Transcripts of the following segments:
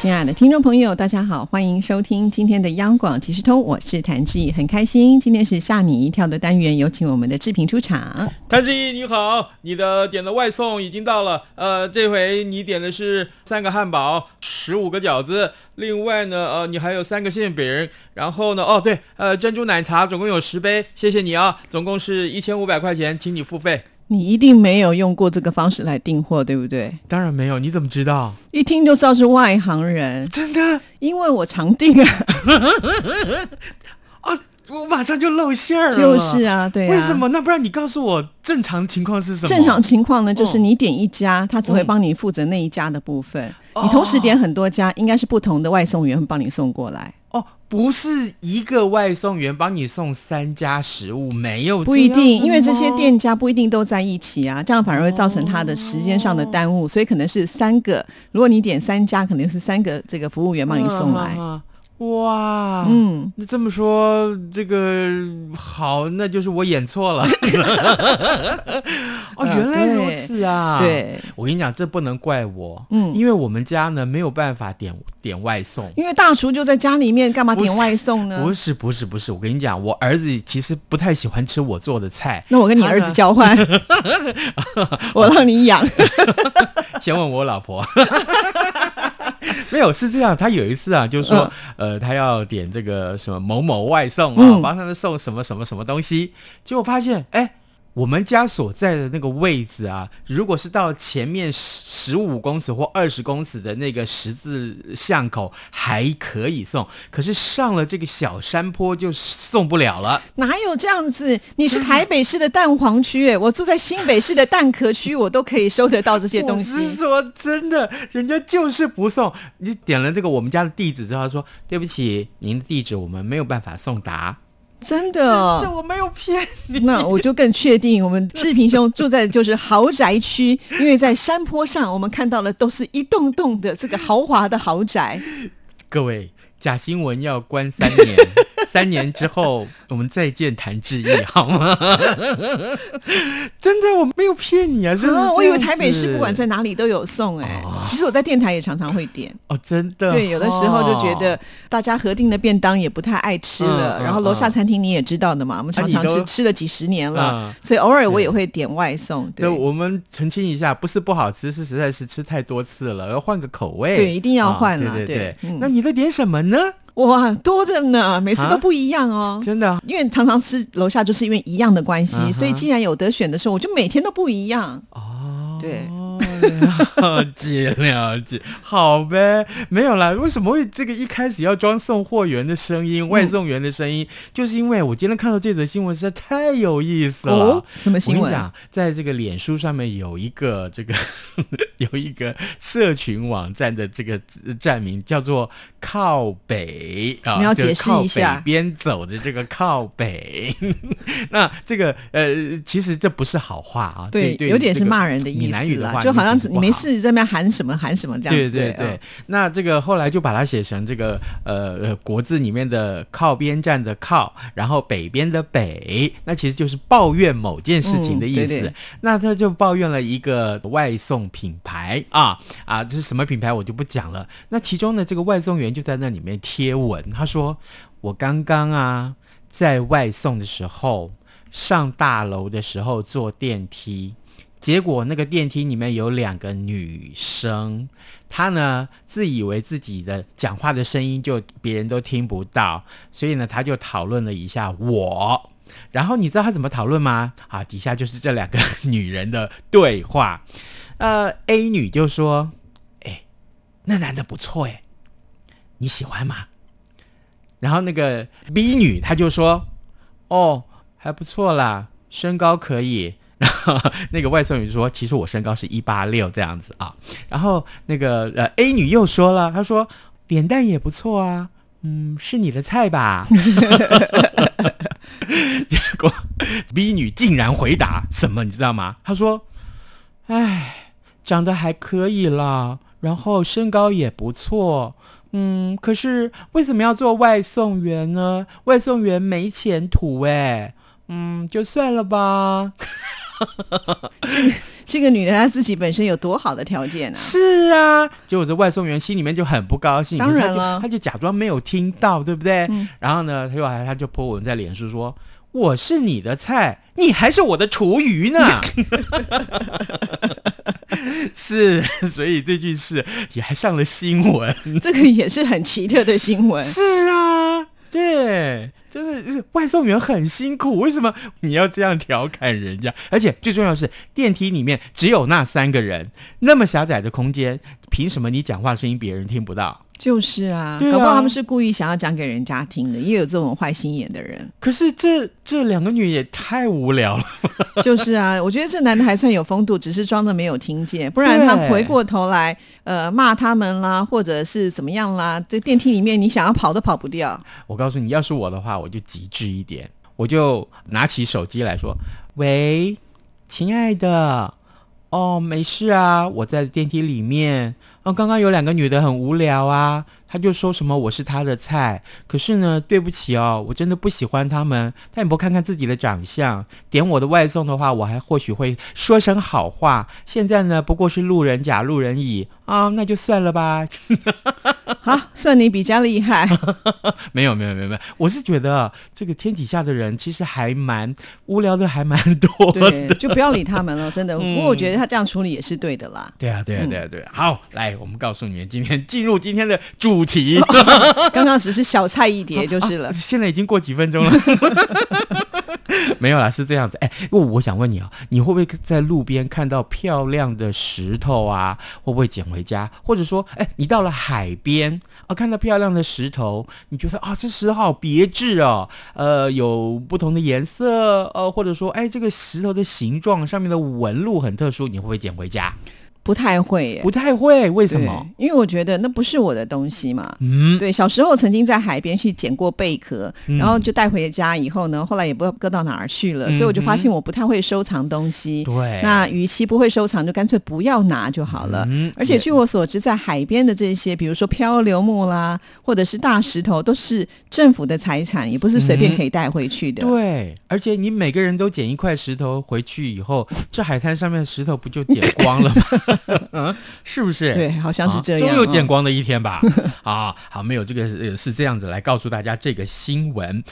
亲爱的听众朋友，大家好，欢迎收听今天的央广即时通，我是谭志毅，很开心，今天是吓你一跳的单元，有请我们的志平出场。谭志毅你好，你的点的外送已经到了，呃，这回你点的是三个汉堡，十五个饺子，另外呢，呃，你还有三个馅饼，然后呢，哦对，呃，珍珠奶茶总共有十杯，谢谢你啊，总共是一千五百块钱，请你付费。你一定没有用过这个方式来订货，对不对？当然没有，你怎么知道？一听就知道是外行人，真的，因为我常订啊。啊，我马上就露馅儿了。就是啊，对啊。为什么？那不然你告诉我正常情况是什么？正常情况呢，就是你点一家，他只会帮你负责那一家的部分。你同时点很多家，应该是不同的外送员会帮你送过来。哦，不是一个外送员帮你送三家食物，没有不一定，因为这些店家不一定都在一起啊，这样反而会造成他的时间上的耽误，所以可能是三个。如果你点三家，可能是三个这个服务员帮你送来。哇，嗯，那这么说，这个好，那就是我演错了。哦，原来如此啊！对，我跟你讲，这不能怪我，嗯，因为我们家呢没有办法点点外送，因为大厨就在家里面，干嘛点外送呢？不是，不是，不是，我跟你讲，我儿子其实不太喜欢吃我做的菜。那我跟你儿子交换，我让你养。先问我老婆。没有是这样，他有一次啊，就是说，呃，他要点这个什么某某外送啊，帮他们送什么什么什么东西，结果发现，哎。我们家所在的那个位置啊，如果是到前面十十五公尺或二十公尺的那个十字巷口还可以送，可是上了这个小山坡就送不了了。哪有这样子？你是台北市的蛋黄区，哎，我住在新北市的蛋壳区，我都可以收得到这些东西。我是说真的，人家就是不送。你点了这个我们家的地址之后，说对不起，您的地址我们没有办法送达。真的，真的我没有骗你。那我就更确定，我们志平兄住在就是豪宅区，因为在山坡上，我们看到的都是一栋栋的这个豪华的豪宅。各位，假新闻要关三年。三年之后，我们再见谭志毅，好吗？真的，我没有骗你啊！真的，我以为台北市不管在哪里都有送哎。其实我在电台也常常会点哦，真的。对，有的时候就觉得大家核定的便当也不太爱吃了，然后楼下餐厅你也知道的嘛，我们常常吃吃了几十年了，所以偶尔我也会点外送。对，我们澄清一下，不是不好吃，是实在是吃太多次了，要换个口味。对，一定要换了。对对对，那你在点什么呢？哇，多着呢，每次都不一样哦，真的。因为常常吃楼下，就是因为一样的关系，所以既然有得选的时候，我就每天都不一样。哦，对。了解了解，好呗，没有啦。为什么会这个一开始要装送货员的声音、外送员的声音？就是因为我今天看到这则新闻实在太有意思了。什么新闻？我跟你讲，在这个脸书上面有一个这个 有一个社群网站的这个站名叫做“靠北”，你要解释一下，北边走的这个靠北。那这个呃，其实这不是好话啊，对对，有点是骂人的意思，闽南语的话就好像。你没事在那边喊什么喊什么这样子，对对对。那这个后来就把它写成这个呃国字里面的靠边站的靠，然后北边的北，那其实就是抱怨某件事情的意思。那他就抱怨了一个外送品牌啊啊，这是什么品牌我就不讲了。那其中呢，这个外送员就在那里面贴文，他说：“我刚刚啊在外送的时候，上大楼的时候坐电梯。”结果那个电梯里面有两个女生，她呢自以为自己的讲话的声音就别人都听不到，所以呢她就讨论了一下我。然后你知道她怎么讨论吗？啊，底下就是这两个女人的对话。呃，A 女就说：“哎，那男的不错哎，你喜欢吗？”然后那个 B 女她就说：“哦，还不错啦，身高可以。” 然后那个外送员说：“其实我身高是一八六这样子啊。”然后那个呃 A 女又说了：“她说脸蛋也不错啊，嗯，是你的菜吧？” 结果 B 女竟然回答什么？你知道吗？她说：“哎。”长得还可以啦，然后身高也不错。嗯，可是为什么要做外送员呢？外送员没前途哎。嗯，就算了吧。这个女的她自己本身有多好的条件呢？是啊，结果这外送员心里面就很不高兴。当然了，他就假装没有听到，对不对？然后呢，他又还他就泼文在脸书说：“我是你的菜，你还是我的厨余呢。”是，所以这句是也还上了新闻。这个也是很奇特的新闻。是啊，对。就是外送员很辛苦，为什么你要这样调侃人家？而且最重要的是，电梯里面只有那三个人，那么狭窄的空间，凭什么你讲话声音别人听不到？就是啊，搞不好他们是故意想要讲给人家听的，也有这种坏心眼的人。可是这这两个女也太无聊了。就是啊，我觉得这男的还算有风度，只是装着没有听见，不然他回过头来呃骂他们啦，或者是怎么样啦，这电梯里面你想要跑都跑不掉。我告诉你，要是我的话，我就极致一点，我就拿起手机来说：“喂，亲爱的，哦，没事啊，我在电梯里面。”刚刚有两个女的很无聊啊，她就说什么我是他的菜，可是呢，对不起哦，我真的不喜欢他们。但你不看看自己的长相，点我的外送的话，我还或许会说声好话。现在呢，不过是路人甲、路人乙啊，那就算了吧。好，算你比较厉害。没有没有没有没有，我是觉得这个天底下的人其实还蛮无聊的，还蛮多。对，就不要理他们了，真的。不过我觉得他这样处理也是对的啦。对啊对啊对啊对啊。好，来，我们告诉你们，今天进入今天的主题。刚刚只是小菜一碟就是了，现在已经过几分钟了。没有啦，是这样子。哎，我我想问你啊，你会不会在路边看到漂亮的石头啊？会不会捡回家？或者说，哎，你到了海边啊，看到漂亮的石头，你觉得啊，这石头好别致哦，呃，有不同的颜色，呃，或者说，哎，这个石头的形状上面的纹路很特殊，你会不会捡回家？不太会，不太会，为什么？因为我觉得那不是我的东西嘛。嗯，对，小时候曾经在海边去捡过贝壳，然后就带回家以后呢，后来也不知道搁到哪儿去了，所以我就发现我不太会收藏东西。对，那与其不会收藏，就干脆不要拿就好了。嗯，而且据我所知，在海边的这些，比如说漂流木啦，或者是大石头，都是政府的财产，也不是随便可以带回去的。对，而且你每个人都捡一块石头回去以后，这海滩上面的石头不就捡光了吗？嗯，是不是？对，好像是这样。终有见光的一天吧？啊，好，没有这个是这样子来告诉大家这个新闻。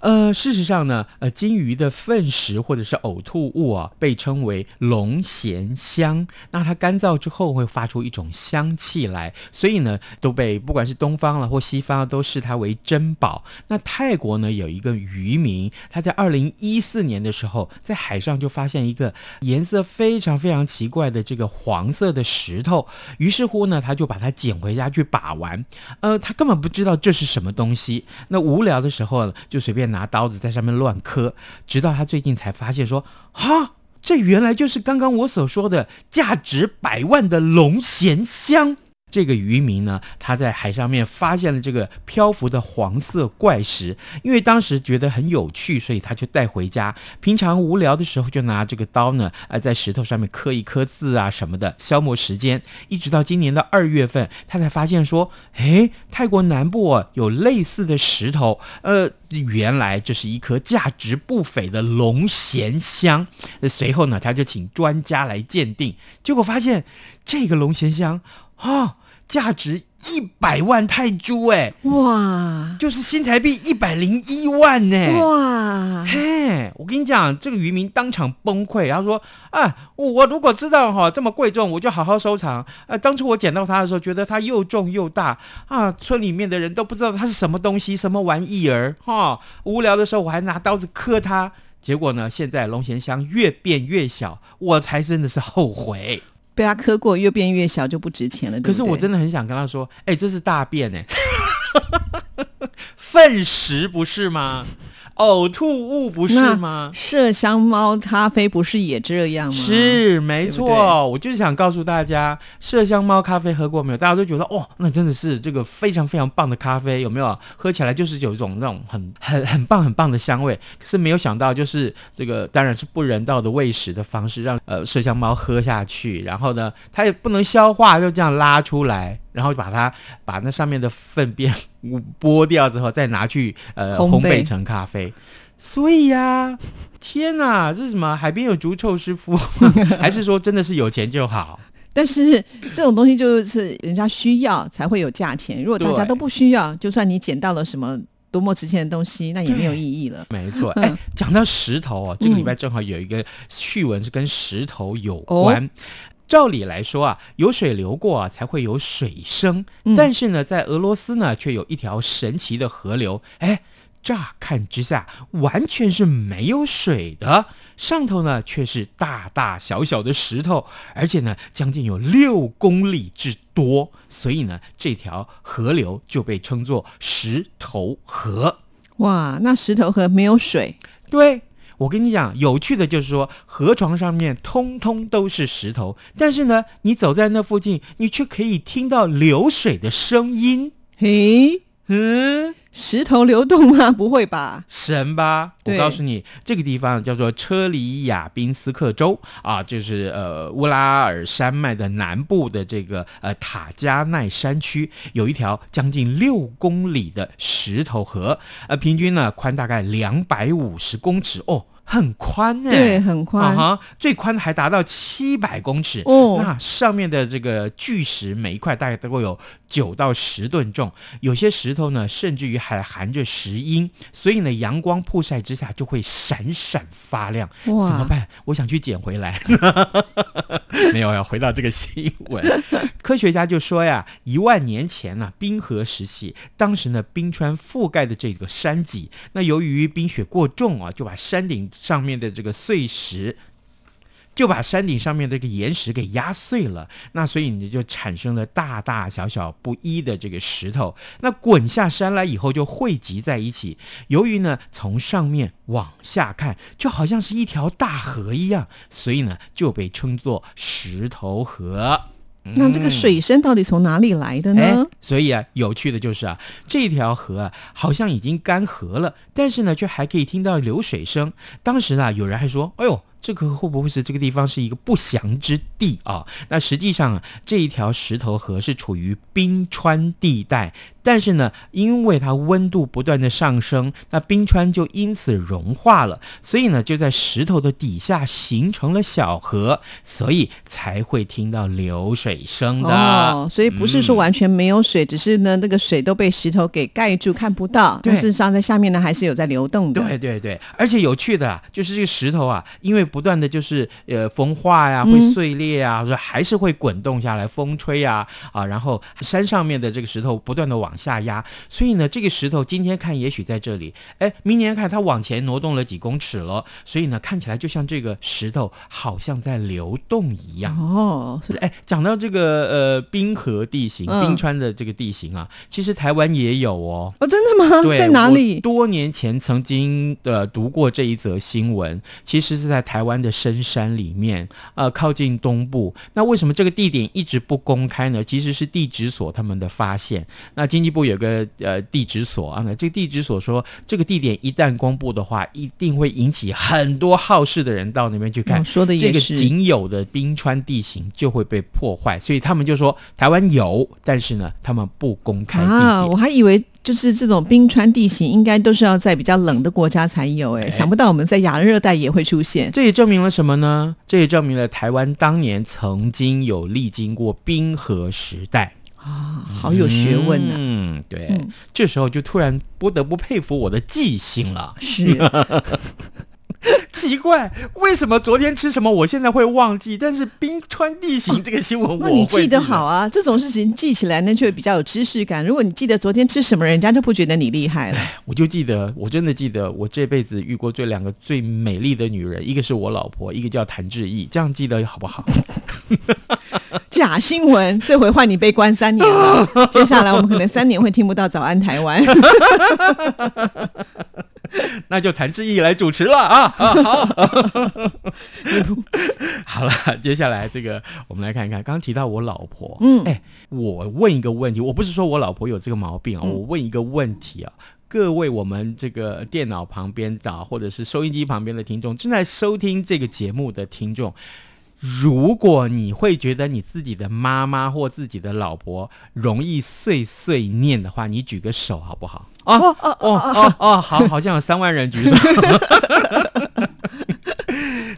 呃，事实上呢，呃，金鱼的粪食或者是呕吐物啊，被称为龙涎香。那它干燥之后会发出一种香气来，所以呢，都被不管是东方了或西方都视它为珍宝。那泰国呢，有一个渔民，他在二零一四年的时候，在海上就发现一个颜色非常非常奇怪的这个黄色的石头，于是乎呢，他就把它捡回家去把玩。呃，他根本不知道这是什么东西。那无聊的时候就随便。拿刀子在上面乱磕，直到他最近才发现说：“哈，这原来就是刚刚我所说的价值百万的龙涎香。”这个渔民呢，他在海上面发现了这个漂浮的黄色怪石，因为当时觉得很有趣，所以他就带回家。平常无聊的时候，就拿这个刀呢，呃，在石头上面刻一刻字啊什么的，消磨时间。一直到今年的二月份，他才发现说，哎，泰国南部有类似的石头，呃，原来这是一颗价值不菲的龙涎香。随后呢，他就请专家来鉴定，结果发现这个龙涎香。啊，价值一百万泰铢，哎，哇，就是新台币一百零一万呢，哇，嘿，我跟你讲，这个渔民当场崩溃，他说啊，我如果知道哈这么贵重，我就好好收藏。呃，当初我捡到它的时候，觉得它又重又大啊，村里面的人都不知道它是什么东西，什么玩意儿哈。无聊的时候，我还拿刀子磕它，结果呢，现在龙涎香越变越小，我才真的是后悔。被他磕过，越变越小，就不值钱了。可是我真的很想跟他说：“哎，这是大便哎，粪石不是吗？呕吐物，不是吗？麝香猫咖啡不是也这样吗？是没错，我就是想告诉大家，麝香猫咖啡喝过没有？大家都觉得哦，那真的是这个非常非常棒的咖啡，有没有？喝起来就是有一种那种很 很很棒很棒的香味。可是没有想到，就是这个当然是不人道的喂食的方式，让呃麝香猫喝下去，然后呢，它也不能消化，就这样拉出来。然后把它把那上面的粪便剥掉之后，再拿去呃烘焙成咖啡。所以呀，天哪，这是什么？海边有足臭师傅，还是说真的是有钱就好？但是这种东西就是人家需要才会有价钱。如果大家都不需要，就算你捡到了什么多么值钱的东西，那也没有意义了。没错。哎，讲到石头哦，这个礼拜正好有一个趣闻是跟石头有关。照理来说啊，有水流过啊，才会有水声。但是呢，在俄罗斯呢，却有一条神奇的河流。哎，乍看之下完全是没有水的，上头呢却是大大小小的石头，而且呢，将近有六公里之多。所以呢，这条河流就被称作石头河。哇，那石头河没有水？对。我跟你讲，有趣的就是说，河床上面通通都是石头，但是呢，你走在那附近，你却可以听到流水的声音。嘿，嗯，石头流动吗？不会吧？神吧！我告诉你，这个地方叫做车里亚宾斯克州啊，就是呃乌拉尔山脉的南部的这个呃塔加奈山区，有一条将近六公里的石头河，呃，平均呢宽大概两百五十公尺哦。很宽呢，对，很宽哈，最宽的还达到七百公尺哦。那上面的这个巨石，每一块大概都会有九到十吨重，有些石头呢，甚至于还含着石英，所以呢，阳光曝晒之下就会闪闪发亮。哇，怎么办？我想去捡回来。没有，要回到这个新闻。科学家就说呀，一万年前呢，冰河时期，当时呢，冰川覆盖的这个山脊，那由于冰雪过重啊，就把山顶。上面的这个碎石，就把山顶上面这个岩石给压碎了，那所以你就产生了大大小小不一的这个石头，那滚下山来以后就汇集在一起。由于呢从上面往下看，就好像是一条大河一样，所以呢就被称作石头河。那这个水声到底从哪里来的呢？所以啊，有趣的就是啊，这条河啊，好像已经干涸了，但是呢，却还可以听到流水声。当时啊，有人还说：“哎呦。”这个会不会是这个地方是一个不祥之地啊？那实际上啊这一条石头河是处于冰川地带，但是呢，因为它温度不断的上升，那冰川就因此融化了，所以呢，就在石头的底下形成了小河，所以才会听到流水声的。哦，所以不是说完全没有水，只是呢那个水都被石头给盖住，看不到。但事实上在下面呢还是有在流动的。对对对，而且有趣的就是这个石头啊，因为不断的就是呃风化呀，会碎裂啊，说还是会滚动下来，风吹啊啊，然后山上面的这个石头不断的往下压，所以呢，这个石头今天看也许在这里，哎，明年看它往前挪动了几公尺了，所以呢，看起来就像这个石头好像在流动一样哦。哎，讲到这个呃冰河地形、冰川的这个地形啊，其实台湾也有哦。哦，真的吗？对，在哪里？多年前曾经的读过这一则新闻，其实是在台。湾的深山里面，呃，靠近东部。那为什么这个地点一直不公开呢？其实是地质所他们的发现。那经济部有个呃地质所啊，那这个地质所说，这个地点一旦公布的话，一定会引起很多好事的人到那边去看。说的这个仅有的冰川地形就会被破坏，所以他们就说台湾有，但是呢，他们不公开。啊，我还以为。就是这种冰川地形，应该都是要在比较冷的国家才有。哎，想不到我们在亚热带也会出现。这也证明了什么呢？这也证明了台湾当年曾经有历经过冰河时代啊，好有学问呢。嗯，对，这时候就突然不得不佩服我的记性了。是。奇怪，为什么昨天吃什么，我现在会忘记？但是冰川地形这个新闻，那你记得好啊。这种事情记起来呢，就会比较有知识感。如果你记得昨天吃什么，人家就不觉得你厉害了。我就记得，我真的记得，我这辈子遇过最两个最美丽的女人，一个是我老婆，一个叫谭志毅。这样记得好不好？假新闻，这回换你被关三年了。接下来我们可能三年会听不到早安台湾。那就谭志毅来主持了啊啊好，好了，接下来这个我们来看一看，刚刚提到我老婆，嗯，哎，我问一个问题，我不是说我老婆有这个毛病啊，我问一个问题啊，各位我们这个电脑旁边的或者是收音机旁边的听众，正在收听这个节目的听众。如果你会觉得你自己的妈妈或自己的老婆容易碎碎念的话，你举个手好不好？哦哦哦哦哦，好，好像有三万人举手。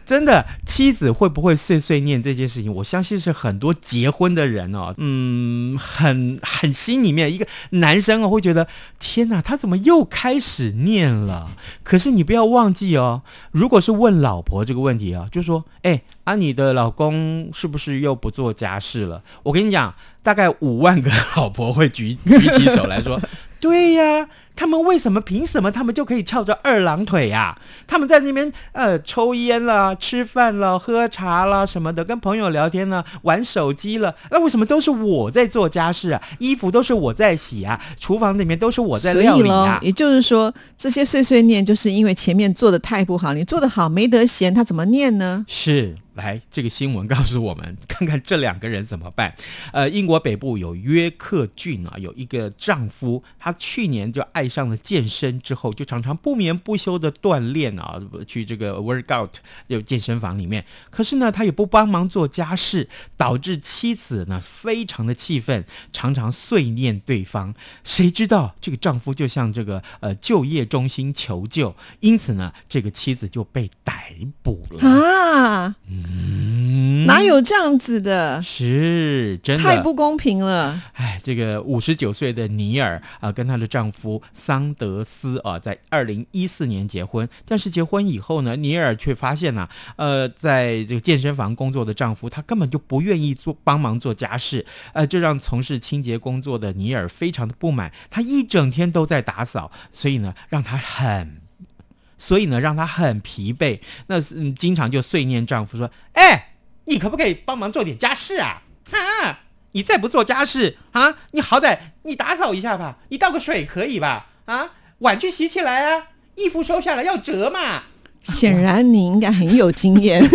真的，妻子会不会碎碎念这件事情？我相信是很多结婚的人哦，嗯，很很心里面一个男生哦，会觉得天哪，他怎么又开始念了？可是你不要忘记哦，如果是问老婆这个问题啊，就说，哎，啊，你的老公是不是又不做家事了？我跟你讲，大概五万个老婆会举举起手来说。对呀，他们为什么凭什么他们就可以翘着二郎腿呀？他们在那边呃抽烟啦、吃饭啦、喝茶啦什么的，跟朋友聊天呢，玩手机了。那为什么都是我在做家事啊？衣服都是我在洗啊，厨房里面都是我在料理啊。也就是说，这些碎碎念就是因为前面做的太不好，你做的好没得闲，他怎么念呢？是。来，这个新闻告诉我们，看看这两个人怎么办。呃，英国北部有约克郡啊，有一个丈夫，他去年就爱上了健身，之后就常常不眠不休的锻炼啊，去这个 workout 就健身房里面。可是呢，他也不帮忙做家事，导致妻子呢非常的气愤，常常碎念对方。谁知道这个丈夫就向这个呃就业中心求救，因此呢，这个妻子就被逮捕了啊。嗯，哪有这样子的？是真的太不公平了。哎，这个五十九岁的尼尔啊，跟她的丈夫桑德斯啊，在二零一四年结婚，但是结婚以后呢，尼尔却发现呢，呃，在这个健身房工作的丈夫，他根本就不愿意做帮忙做家事，呃，这让从事清洁工作的尼尔非常的不满。他一整天都在打扫，所以呢，让他很。所以呢，让她很疲惫，那经常就碎念丈夫说：“哎，你可不可以帮忙做点家事啊？啊，你再不做家事啊，你好歹你打扫一下吧，你倒个水可以吧？啊，碗去洗起来啊，衣服收下来要折嘛。”显然你应该很有经验。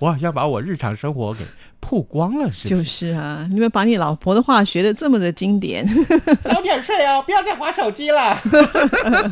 我好像把我日常生活给曝光了似的。就是啊，你们把你老婆的话学的这么的经典。早点睡哦，不要再划手机了。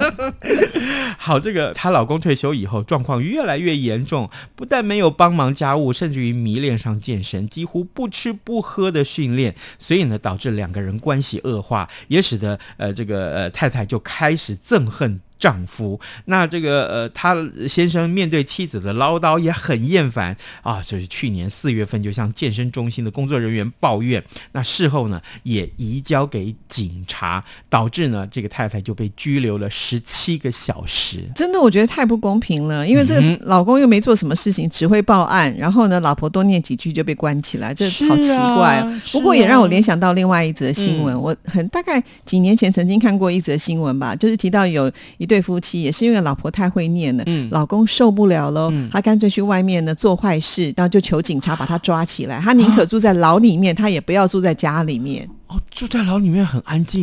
好，这个她老公退休以后状况越来越严重，不但没有帮忙家务，甚至于迷恋上健身，几乎不吃不喝的训练，所以呢，导致两个人关系恶化，也使得呃这个呃太太就开始憎恨。丈夫，那这个呃，他先生面对妻子的唠叨也很厌烦啊，就是去年四月份就向健身中心的工作人员抱怨，那事后呢也移交给警察，导致呢这个太太就被拘留了十七个小时。真的，我觉得太不公平了，因为这个老公又没做什么事情，只会报案，然后呢老婆多念几句就被关起来，这好奇怪。不过也让我联想到另外一则新闻，我很大概几年前曾经看过一则新闻吧，就是提到有一。对夫妻也是因为老婆太会念了，老公受不了喽，他干脆去外面呢做坏事，然后就求警察把他抓起来。他宁可住在牢里面，他也不要住在家里面。哦，住在牢里面很安静。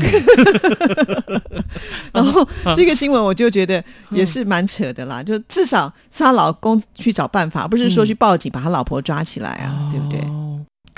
然后 这个新闻我就觉得也是蛮扯的啦，就至少是她老公去找办法，不是说去报警把他老婆抓起来啊，对不对？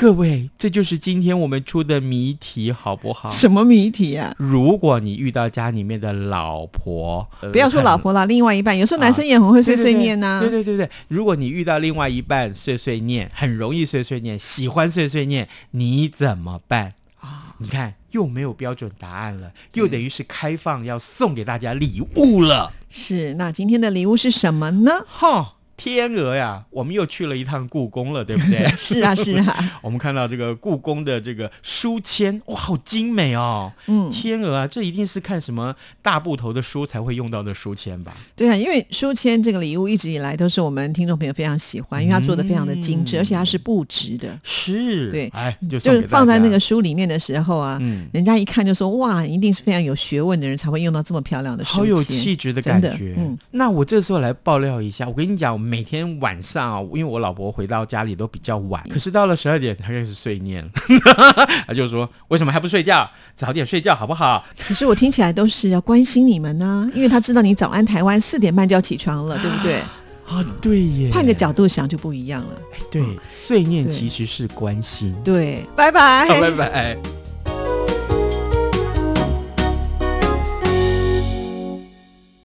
各位，这就是今天我们出的谜题，好不好？什么谜题呀？如果你遇到家里面的老婆，不要说老婆了，另外一半，有时候男生也很会碎碎念呢。对对对对，如果你遇到另外一半碎碎念，很容易碎碎念，喜欢碎碎念，你怎么办啊？你看，又没有标准答案了，又等于是开放要送给大家礼物了。是，那今天的礼物是什么呢？哈。天鹅呀，我们又去了一趟故宫了，对不对？是啊，是啊。我们看到这个故宫的这个书签，哇，好精美哦。嗯，天鹅啊，这一定是看什么大部头的书才会用到的书签吧？对啊，因为书签这个礼物一直以来都是我们听众朋友非常喜欢，因为它做的非常的精致，而且它是不值的。是，对，哎，就是放在那个书里面的时候啊，嗯，人家一看就说哇，一定是非常有学问的人才会用到这么漂亮的书签，好有气质的感觉。嗯，那我这时候来爆料一下，我跟你讲，我们。每天晚上，因为我老婆回到家里都比较晚，可是到了十二点，她开始碎念，她就说：“为什么还不睡觉？早点睡觉好不好？”可是我听起来都是要关心你们呢，因为她知道你早安台湾四点半就要起床了，对不对？啊，对耶。换个角度想就不一样了。哎，对，碎念其实是关心。对，拜拜，拜拜。